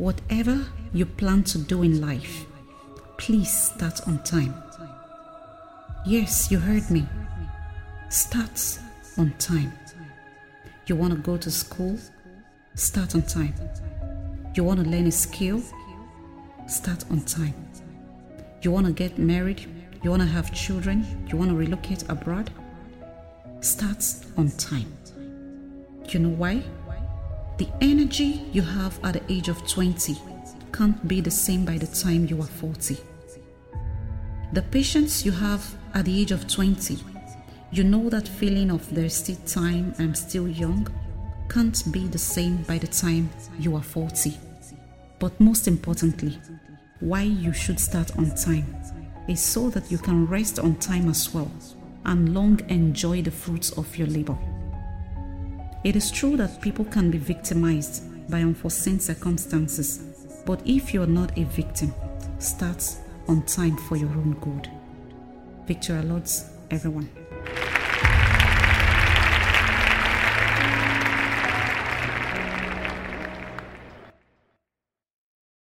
Whatever you plan to do in life, please start on time. Yes, you heard me. Start on time. You want to go to school? Start on time. You want to learn a skill? Start on time. You want to get married? You want to have children? You want to relocate abroad? Start on time. You know why? The energy you have at the age of 20 can't be the same by the time you are 40. The patience you have at the age of 20, you know that feeling of there's still time, I'm still young, can't be the same by the time you are 40. But most importantly, why you should start on time is so that you can rest on time as well and long enjoy the fruits of your labor. It is true that people can be victimized by unforeseen circumstances, but if you're not a victim, start on time for your own good. Victoria Lords, everyone.